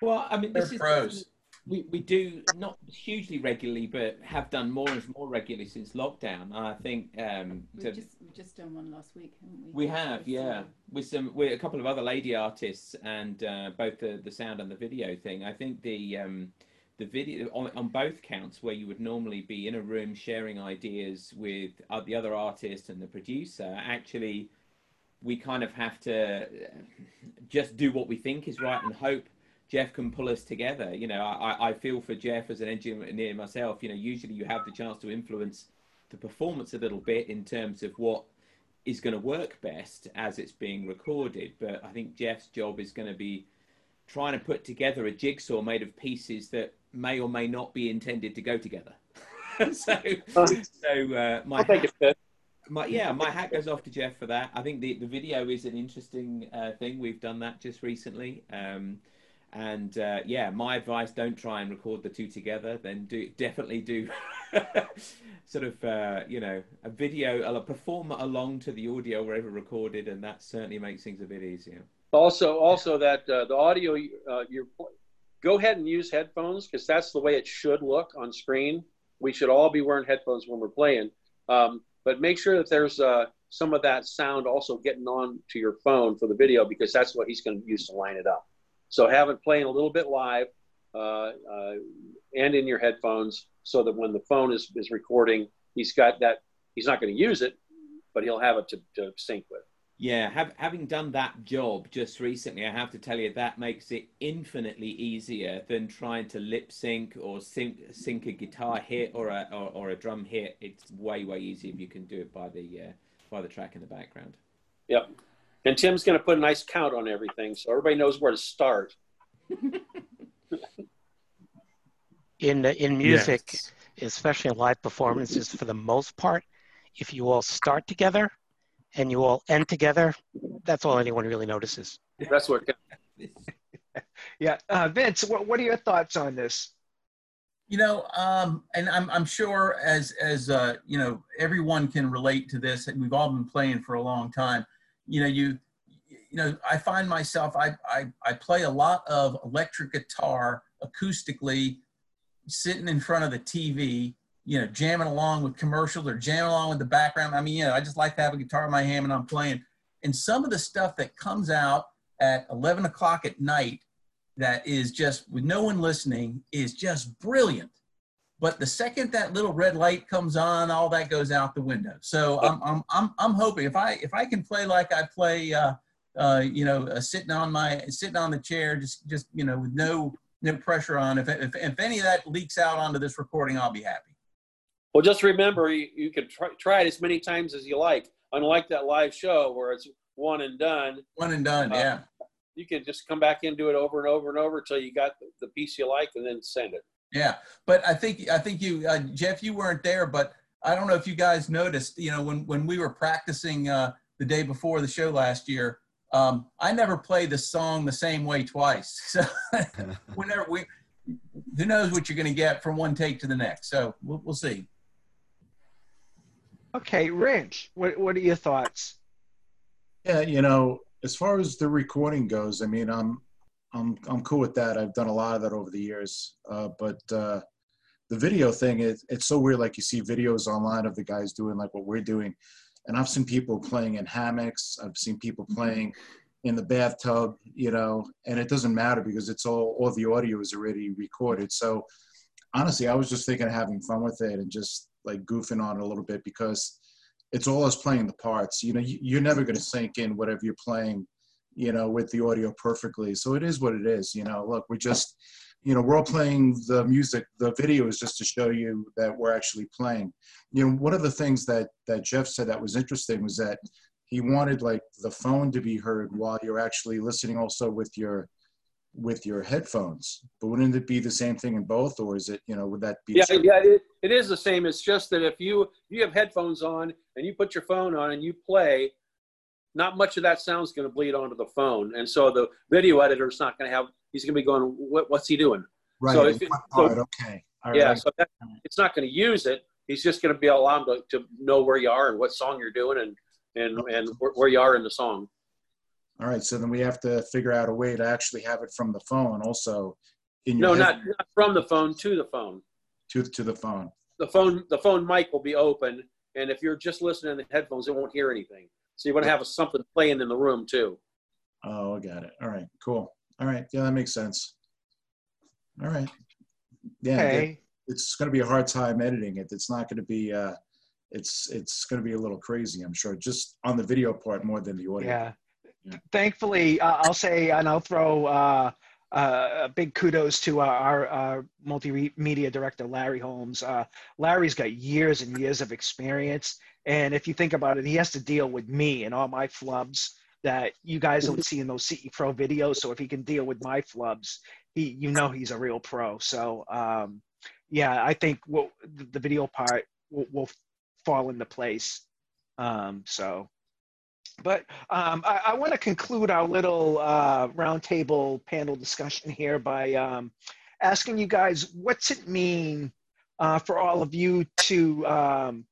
Well, I mean, this They're is pros. We, we do not hugely regularly, but have done more and more regularly since lockdown. I think um, we to, just we just done one last week, haven't we? We have, yeah, with some with a couple of other lady artists and uh, both the the sound and the video thing. I think the um, the video on, on both counts where you would normally be in a room sharing ideas with uh, the other artist and the producer actually we kind of have to just do what we think is right and hope Jeff can pull us together. You know, I, I feel for Jeff as an engineer myself. You know, usually you have the chance to influence the performance a little bit in terms of what is going to work best as it's being recorded. But I think Jeff's job is going to be trying to put together a jigsaw made of pieces that may or may not be intended to go together. [laughs] so, so uh, my my yeah, my hat goes off to Jeff for that. I think the the video is an interesting uh, thing. We've done that just recently. Um, and uh, yeah, my advice: don't try and record the two together. Then do definitely do [laughs] sort of uh, you know a video, a perform along to the audio wherever recorded, and that certainly makes things a bit easier. Also, also that uh, the audio, uh, you go ahead and use headphones because that's the way it should look on screen. We should all be wearing headphones when we're playing. Um, but make sure that there's uh, some of that sound also getting on to your phone for the video because that's what he's going to use to line it up. So have it playing a little bit live uh, uh, and in your headphones so that when the phone is, is recording, he's got that, he's not going to use it, but he'll have it to, to sync with. Yeah, have, having done that job just recently, I have to tell you that makes it infinitely easier than trying to lip sync or sync, sync a guitar hit or a or, or, a drum hit. It's way way easier if you can do it by the uh, by the track in the background. Yep, and Tim's going to put a nice count on everything, so everybody knows where to start. [laughs] in in music, yes. especially in live performances, for the most part, if you all start together and you all end together, that's all anyone really notices. That's what. [laughs] yeah, uh, Vince, what what are your thoughts on this? You know, um, and I'm I'm sure as as uh, you know everyone can relate to this. We've all been playing for a long time. You know, you you know I find myself I I, I play a lot of electric guitar acoustically, sitting in front of the TV you know, jamming along with commercials or jamming along with the background. I mean, you know, I just like to have a guitar in my hand and I'm playing. And some of the stuff that comes out at 11 o'clock at night that is just with no one listening is just brilliant. But the second that little red light comes on, all that goes out the window. So I'm, I'm, I'm, I'm hoping if I, if I can play like I play, uh, uh, you know, uh, sitting on my, sitting on the chair, just, just, you know, with no, no pressure on, if, if, if any of that leaks out onto this recording, I'll be happy. Well, just remember, you, you can try, try, it as many times as you like. Unlike that live show where it's one and done. One and done, uh, yeah. You can just come back and do it over and over and over until you got the, the piece you like, and then send it. Yeah, but I think I think you, uh, Jeff, you weren't there, but I don't know if you guys noticed. You know, when when we were practicing uh, the day before the show last year. Um, I never play the song the same way twice. [laughs] So [laughs] whenever we, who knows what you're going to get from one take to the next. So we'll, we'll see. Okay, Rich, what what are your thoughts? Yeah, you know, as far as the recording goes, I mean, I'm I'm I'm cool with that. I've done a lot of that over the years. Uh, but uh, the video thing, it, it's so weird. Like you see videos online of the guys doing like what we're doing, and I've seen people playing in hammocks. I've seen people playing in the bathtub, you know, and it doesn't matter because it's all all the audio is already recorded. So honestly, I was just thinking of having fun with it and just like goofing on it a little bit because it's all us playing the parts. You know, you, you're never going to sync in whatever you're playing, you know, with the audio perfectly. So it is what it is. You know, look, we're just, you know, we're all playing the music. The video is just to show you that we're actually playing. You know, one of the things that that Jeff said that was interesting was that he wanted like the phone to be heard while you're actually listening also with your with your headphones but wouldn't it be the same thing in both or is it you know would that be yeah yeah it, it is the same it's just that if you you have headphones on and you put your phone on and you play not much of that sound's going to bleed onto the phone and so the video editor's not going to have he's going to be going what, what's he doing right so, if, so okay All yeah right. so that, it's not going to use it he's just going to be allowed to, to know where you are and what song you're doing and and and where, where you are in the song all right, so then we have to figure out a way to actually have it from the phone also. In your no, not, not from the phone to the phone. To to the phone. The phone the phone mic will be open, and if you're just listening to the headphones, it won't hear anything. So you want to have something playing in the room too. Oh, I got it. All right, cool. All right, yeah, that makes sense. All right. Yeah, okay. it's going to be a hard time editing it. It's not going to be. Uh, it's it's going to be a little crazy, I'm sure, just on the video part more than the audio. Yeah thankfully, uh, I'll say, and I'll throw uh, uh, a big kudos to our, our multimedia director, Larry Holmes. Uh, Larry's got years and years of experience. And if you think about it, he has to deal with me and all my flubs that you guys don't see in those CE Pro videos. So if he can deal with my flubs, he, you know, he's a real pro. So, um, yeah, I think we'll, the video part will, will fall into place. Um, so but um, I, I want to conclude our little uh, roundtable panel discussion here by um, asking you guys, what's it mean uh, for all of you to um,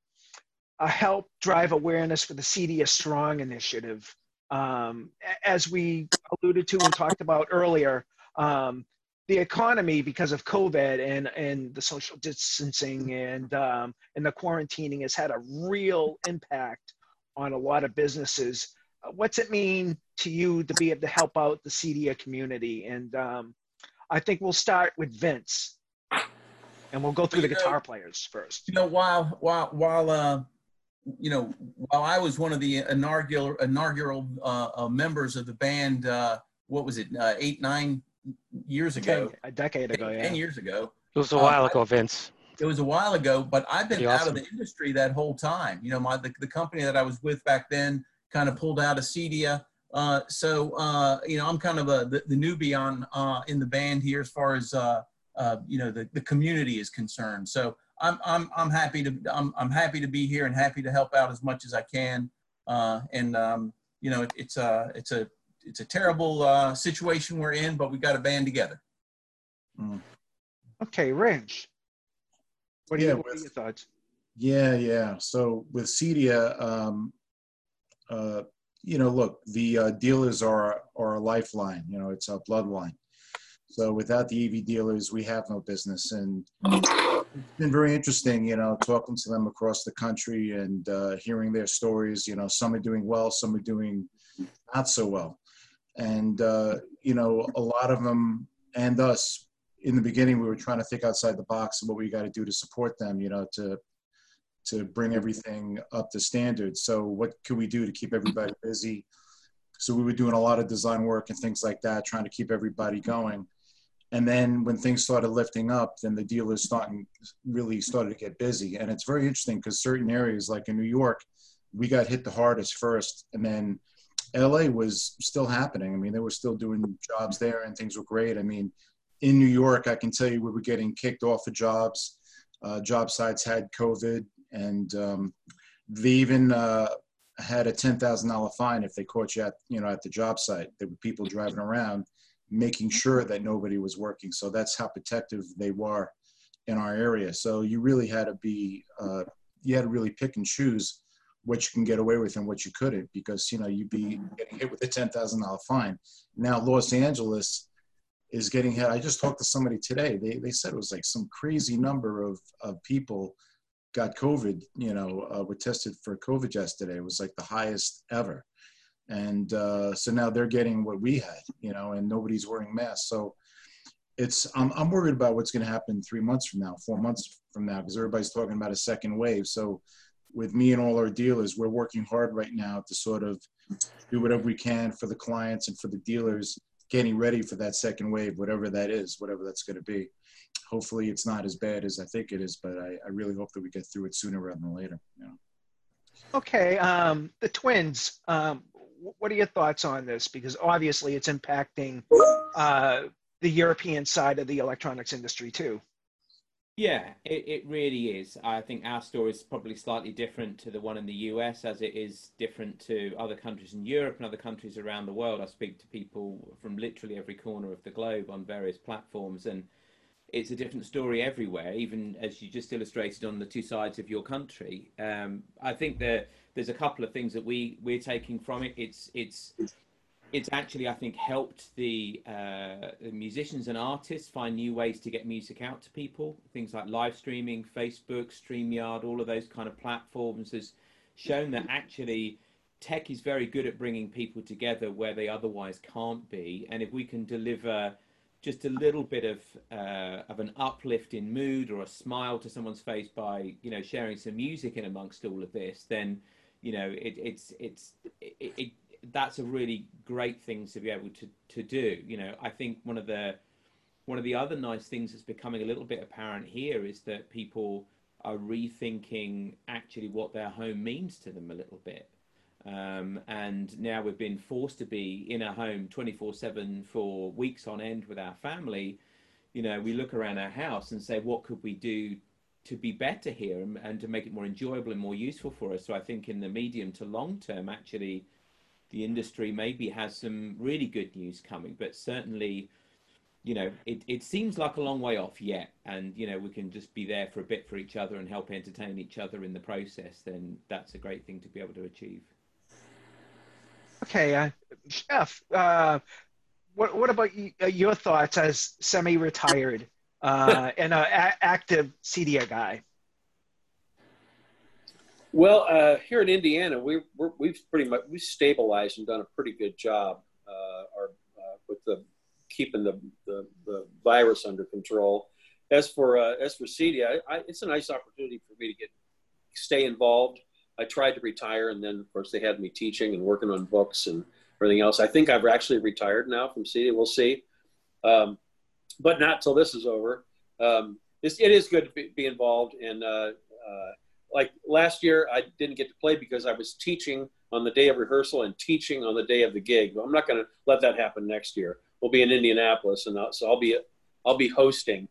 uh, help drive awareness for the CEDIA Strong initiative? Um, as we alluded to and talked about earlier, um, the economy because of COVID and, and the social distancing and, um, and the quarantining has had a real impact on a lot of businesses. Uh, what's it mean to you to be able to help out the CEDIA community? And um, I think we'll start with Vince, and we'll go through the guitar players first. You know, while while while uh, you know, while I was one of the inaugural inaugural uh, uh, members of the band, uh, what was it, uh, eight nine years ago? A decade ago, yeah. Ten years ago. It was a while ago, Vince it was a while ago, but I've been awesome. out of the industry that whole time. You know, my the, the company that I was with back then kind of pulled out of CEDIA. Uh, so uh, you know, I'm kind of a the, the newbie on uh, in the band here as far as uh, uh, you know the, the community is concerned. So I'm I'm I'm happy to I'm I'm happy to be here and happy to help out as much as I can. Uh, and um, you know, it, it's a it's a it's a terrible situation we're in, but we got to band together. Mm. Okay, Rich. What, yeah, you, what with, are your thoughts? Yeah, yeah. So with CEDIA, um, uh, you know, look, the uh, dealers are, are a lifeline. You know, it's a bloodline. So without the EV dealers, we have no business. And it's been very interesting, you know, talking to them across the country and uh, hearing their stories. You know, some are doing well, some are doing not so well. And, uh, you know, a lot of them and us in the beginning we were trying to think outside the box of what we got to do to support them you know to to bring everything up to standard so what could we do to keep everybody busy so we were doing a lot of design work and things like that trying to keep everybody going and then when things started lifting up then the dealers starting really started to get busy and it's very interesting because certain areas like in new york we got hit the hardest first and then la was still happening i mean they were still doing jobs there and things were great i mean in New York, I can tell you we were getting kicked off of jobs. Uh, job sites had COVID, and um, they even uh, had a ten thousand dollar fine if they caught you at you know at the job site. There were people driving around making sure that nobody was working. So that's how protective they were in our area. So you really had to be uh, you had to really pick and choose what you can get away with and what you couldn't because you know you'd be getting hit with a ten thousand dollar fine. Now Los Angeles is getting hit. I just talked to somebody today. They they said it was like some crazy number of of people got COVID. You know, uh, were tested for COVID yesterday. It was like the highest ever, and uh, so now they're getting what we had. You know, and nobody's wearing masks. So it's I'm I'm worried about what's going to happen three months from now, four months from now, because everybody's talking about a second wave. So with me and all our dealers, we're working hard right now to sort of do whatever we can for the clients and for the dealers, getting ready for that second wave, whatever that is, whatever that's going to be. Hopefully, it's not as bad as I think it is, but I, I really hope that we get through it sooner rather than later. You know? Okay, um, the twins. Um, what are your thoughts on this? Because obviously, it's impacting uh, the European side of the electronics industry too. Yeah, it, it really is. I think our story is probably slightly different to the one in the US as it is different to other countries in Europe and other countries around the world. I speak to people from literally every corner of the globe on various platforms, and it's a different story everywhere, even as you just illustrated on the two sides of your country. Um, I think that there's a couple of things that we, we're taking from it. It's, it's it's actually I think helped the, uh, musicians and artists find new ways to get music out to people. Things like live streaming, Facebook, Streamyard, all of those kind of platforms has shown that actually tech is very good at bringing people together where they otherwise can't be. And if we can deliver just a little bit of uh, of an uplift in mood or a smile to someone's face by you know sharing some music in amongst all of this, then you know it, it's it's it, it that's a really great thing to be able to to do. You know, I think one of the one of the other nice things that's becoming a little bit apparent here is that people are rethinking actually what their home means to them a little bit. Um, and now we've been forced to be in a home 24 7 for weeks on end with our family. You know, we look around our house and say, what could we do to be better here and, and to make it more enjoyable and more useful for us? So I think in the medium to long term, actually, the industry maybe has some really good news coming, but certainly, you know, it, it seems like a long way off yet. And, you know, we can just be there for a bit for each other and help entertain each other in the process, then that's a great thing to be able to achieve. Okay, uh, Jeff, uh, what, what about uh, your thoughts as semi-retired uh, and an a- active CEDIA guy? Well, uh, here in Indiana, we, we're, we've pretty much we've stabilized and done a pretty good job uh, our, uh, with the keeping the, the, the, virus under control. As for uh, as for CEDIA, I, it's a nice opportunity for me to get stay involved. I tried to retire, and then of course they had me teaching and working on books and everything else. I think I've actually retired now from CEDIA. We'll see, um, but not till this is over. Um, it's, it is good to be, be involved in uh, uh, like last year I didn't get to play because I was teaching on the day of rehearsal and teaching on the day of the gig. But I'm not going to let that happen next year. We'll be in Indianapolis, and I'll, so I'll be I'll be hosting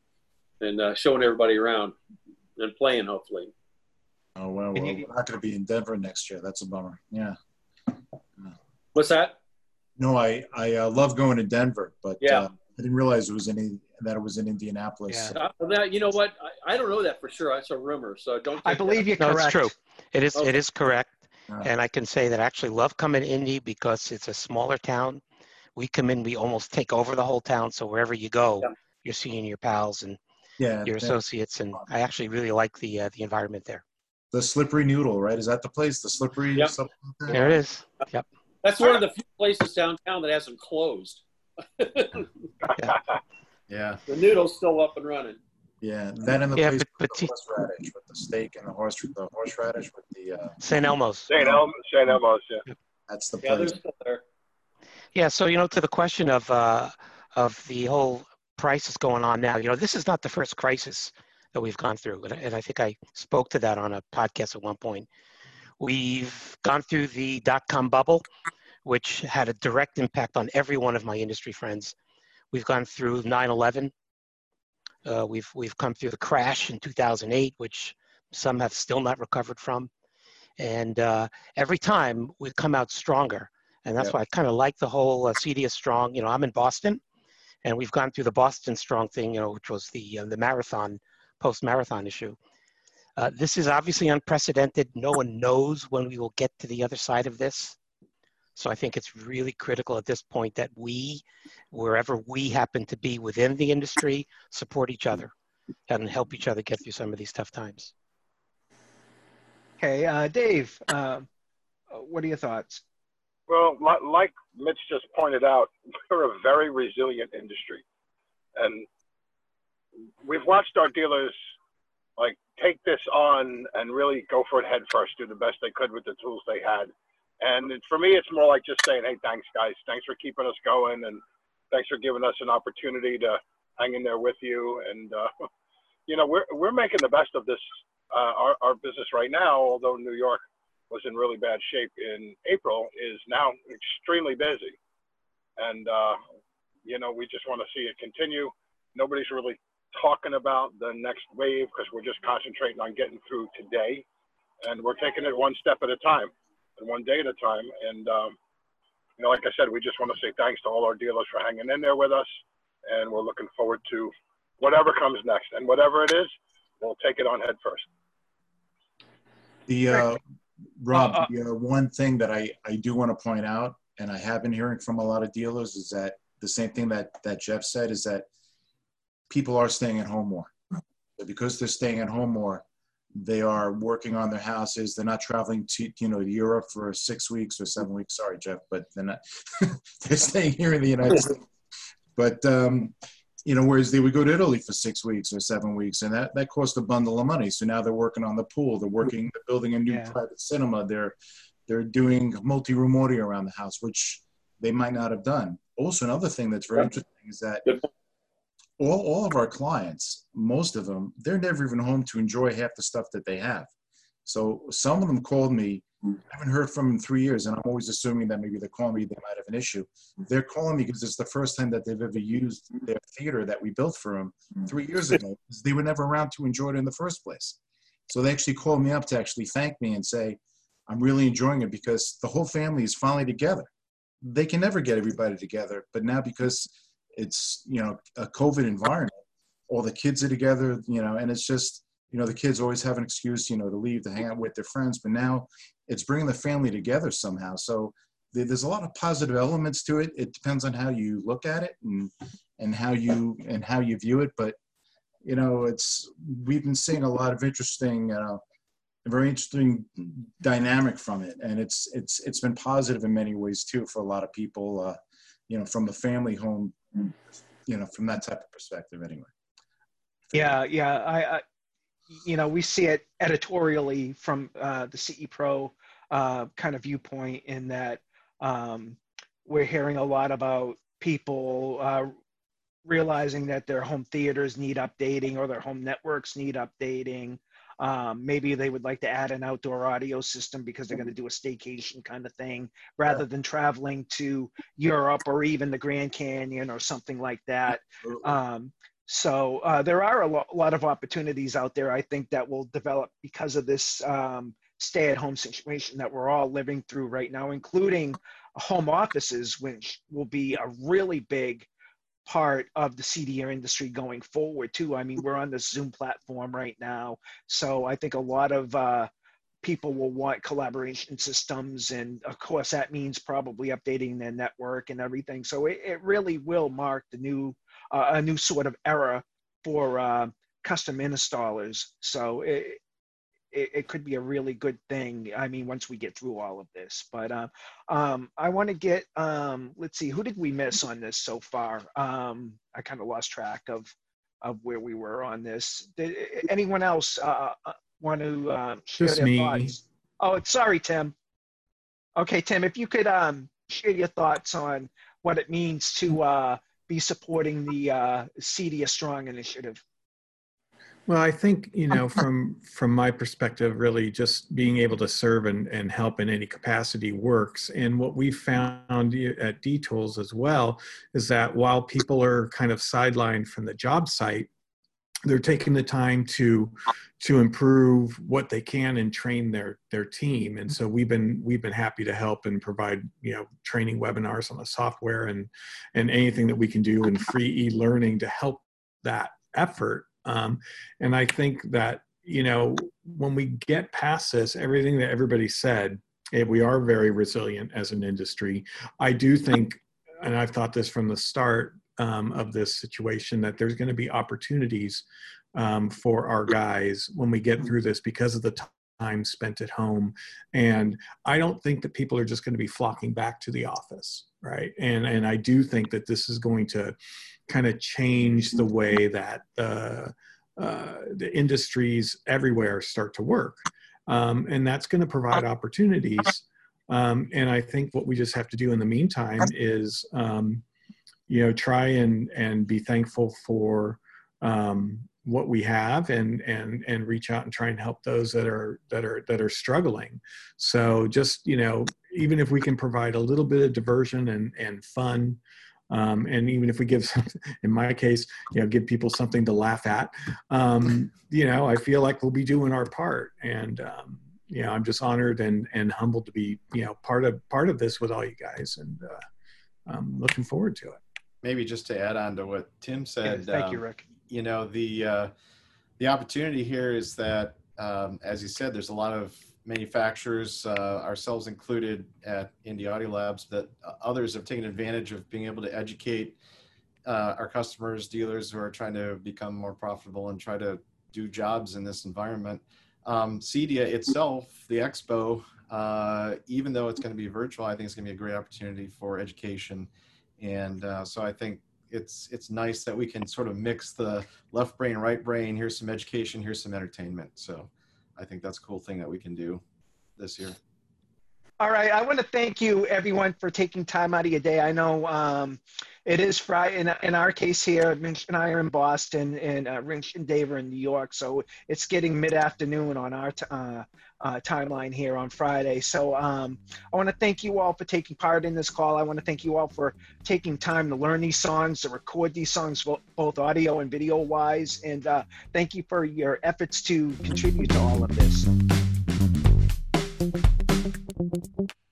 and uh, showing everybody around and playing hopefully. Oh well, well we're not going to be in Denver next year. That's a bummer. Yeah. What's that? No, I I uh, love going to Denver, but yeah. I didn't realize it was in that it was in Indianapolis. Yeah. Uh, that, you know what? I, I, don't know that for sure. It's a rumor, so don't. I believe you're no, correct. it's true. It is. Okay. It is correct. And I can say that I actually love coming to Indy because it's a smaller town. We come in, we almost take over the whole town. So wherever you go, Yeah. you're seeing your pals and Yeah, your associates, and I actually really like the uh, the environment there. the Slippery Noodle, right? Is that the place? The Slippery Yep. something like that? There it is. Yep. That's one of the few places downtown that hasn't closed. Yeah. yeah. The noodle's still up and running. Yeah, that and the Yeah, place but, but with see, the horseradish with the steak and the horse the horseradish with the uh, St. Elmo's. St. Elmo's, St. Elmo's, yeah. that's the Yeah, place. they're still there. Yeah, so you know, to the question of uh, of the whole crisis going on now, you know, this is not the first crisis that we've gone through, and, and I think I spoke to that on a podcast at one point. We've gone through the dot com bubble, which had a direct impact on every one of my industry friends. We've gone through 9/11. Uh, we've we've come through the crash in 2008, which some have still not recovered from, And uh, every time we come out stronger. And that's Yep. why I kind of like the whole uh, CEDIA Strong. You know, I'm in Boston, and we've gone through the Boston Strong thing, you know, which was the uh, the marathon, post marathon issue. Uh, this is obviously unprecedented. No one knows when we will get to the other side of this. So I think it's really critical at this point that we, wherever we happen to be within the industry, support each other and help each other get through some of these tough times. Okay, uh, Dave, uh, what are your thoughts? Well, like Mitch just pointed out, [laughs] we're a very resilient industry, and we've watched our dealers like take this on and really go for it head first, do the best they could with the tools they had. And for me, it's more like just saying, "Hey, thanks, guys. Thanks for keeping us going, and thanks for giving us an opportunity to hang in there with you." And uh, [laughs] you know, we're we're making the best of this uh, our our business right now. Although New York was in really bad shape in April, is now extremely busy, and uh, you know, we just want to see it continue. Nobody's really talking about the next wave because we're just concentrating on getting through today, and we're taking it one step at a time and one day at a time. And um, you know, like I said, we just want to say thanks to all our dealers for hanging in there with us, and we're looking forward to whatever comes next. And whatever it is, we'll take it on head first. The uh, Rob, Uh, uh, the uh, one thing that I, I do want to point out, and I have been hearing from a lot of dealers, is that the same thing that, that Jeff said is that people are staying at home more. So because they're staying at home more, they are working on their houses. They're not traveling to you know Europe for six weeks or seven weeks. Sorry, Jeff, but they're not. [laughs] they're staying here in the United States. But um, you know, whereas they would go to Italy for six weeks or seven weeks, and that that cost a bundle of money. So now they're working on the pool. They're working, they're building a new Yeah. private cinema. They're they're doing multi-room audio around the house, which they might not have done. Also, another thing that's very interesting is that Good all, all of our clients, most of them, they're never even home to enjoy half the stuff that they have. So some of them called me. I haven't heard from them in three years, and I'm always assuming that maybe they're calling me. They might have an issue. They're calling me because it's the first time that they've ever used their theater that we built for them three years ago. They were never around to enjoy it in the first place. So they actually called me up to actually thank me and say, "I'm really enjoying it because the whole family is finally together." They can never get everybody together, but now because it's you know a COVID environment, all the kids are together, you know, and it's just you know the kids always have an excuse, you know, to leave to hang out with their friends, but now it's bringing the family together somehow. So there's a lot of positive elements to it. It depends on how you look at it and and how you and how you view it, but you know, it's we've been seeing a lot of interesting. Uh, a very interesting dynamic from it, and it's it's it's been positive in many ways too for a lot of people. Uh, you know, from the family home, you know, from that type of perspective, anyway. Yeah, yeah. I, I you know, we see it editorially from uh, the CE Pro uh, kind of viewpoint in that um, we're hearing a lot about people uh, realizing that their home theaters need updating or their home networks need updating. Um, maybe they would like to add an outdoor audio system because they're going to do a staycation kind of thing rather than traveling to Europe or even the Grand Canyon or something like that. Um, so uh, there are a, lo- lot of opportunities out there, I think, that will develop because of this um, stay-at-home situation that we're all living through right now, including home offices, which will be a really big part of the CEDIA industry going forward too. I mean, we're on the Zoom platform right now, so I think a lot of uh, people will want collaboration systems, and of course that means probably updating their network and everything. So it, it really will mark the new uh, a new sort of era for uh, custom installers. So it, it, it could be a really good thing. I mean, once we get through all of this, but uh, um, I want to get, um, let's see, who did we miss on this so far? Um, I kind of lost track of, of where we were on this. Did anyone else uh, uh, want to uh, share Just their me. thoughts? Oh, sorry, Tim. Okay, Tim, if you could um, share your thoughts on what it means to uh, be supporting the uh, CEDIA Strong initiative. Well, I think, you oh. know, from from my perspective, really just being able to serve and, and help in any capacity works. And what we found at D-Tools as well is that while people are kind of sidelined from the job site, they're taking the time to to improve what they can and train their their team. And so we've been we've been happy to help and provide you know training webinars on the software and and anything that we can do in free e-learning to help that effort um, and i think that you know when we get past this everything that everybody said eh, we are very resilient as an industry. I do think and i've thought this from the start um, of this situation that there's going to be opportunities um, for our guys when we get through this because of the time spent at home. And i don't think that people are just going to be flocking back to the office right? And and i do think that this is going to kind of change the way that uh, uh, the industries everywhere start to work. Um, and that's going to provide opportunities. Um, and i think what we just have to do in the meantime is um, you know try and and be thankful for um, what we have and and and reach out and try and help those that are that are that are struggling. So just you know even if we can provide a little bit of diversion and and fun um, and even if we give [laughs] in my case you know give people something to laugh at um, you know i feel like we'll be doing our part and um, you know i'm just honored and and humbled to be you know part of part of this with all you guys and uh, i'm looking forward to it maybe just to add on to what Tim said. Yeah, thank um, you, Rick. You know the uh, the opportunity here is that, um, as you said, there's a lot of manufacturers, uh, ourselves included, at Indy Audio Labs, that others have taken advantage of being able to educate uh, our customers, dealers who are trying to become more profitable and try to do jobs in this environment. Um, CEDIA itself, the expo, uh, even though it's going to be virtual, I think it's going to be a great opportunity for education and uh, so I think it's it's nice that we can sort of mix the left brain, right brain. Here's some education, here's some entertainment. So I think that's a cool thing that we can do this year. All right, I want to thank you everyone for taking time out of your day. I know um, it is Friday. In, in our case here, Rich and I are in Boston, and uh, Rich and Dave are in New York. So it's getting mid-afternoon on our uh, uh, timeline here on Friday. So um, I want to thank you all for taking part in this call. I want to thank you all for taking time to learn these songs, to record these songs, both audio and video wise. And uh, thank you for your efforts to contribute to all of this. Thank you.